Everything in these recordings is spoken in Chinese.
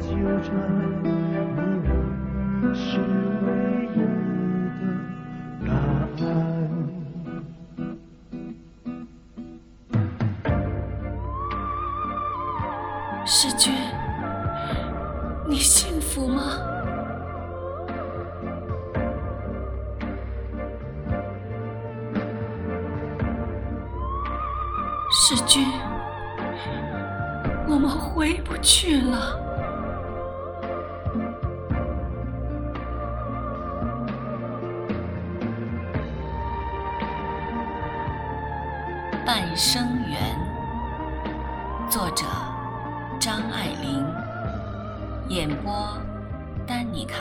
纠缠，你我是唯一的答案。世君，你幸福吗？世君，我们回不去了。《半生缘》作者张爱玲，演播丹妮卡，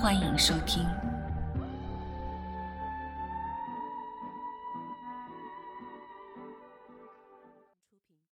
欢迎收听。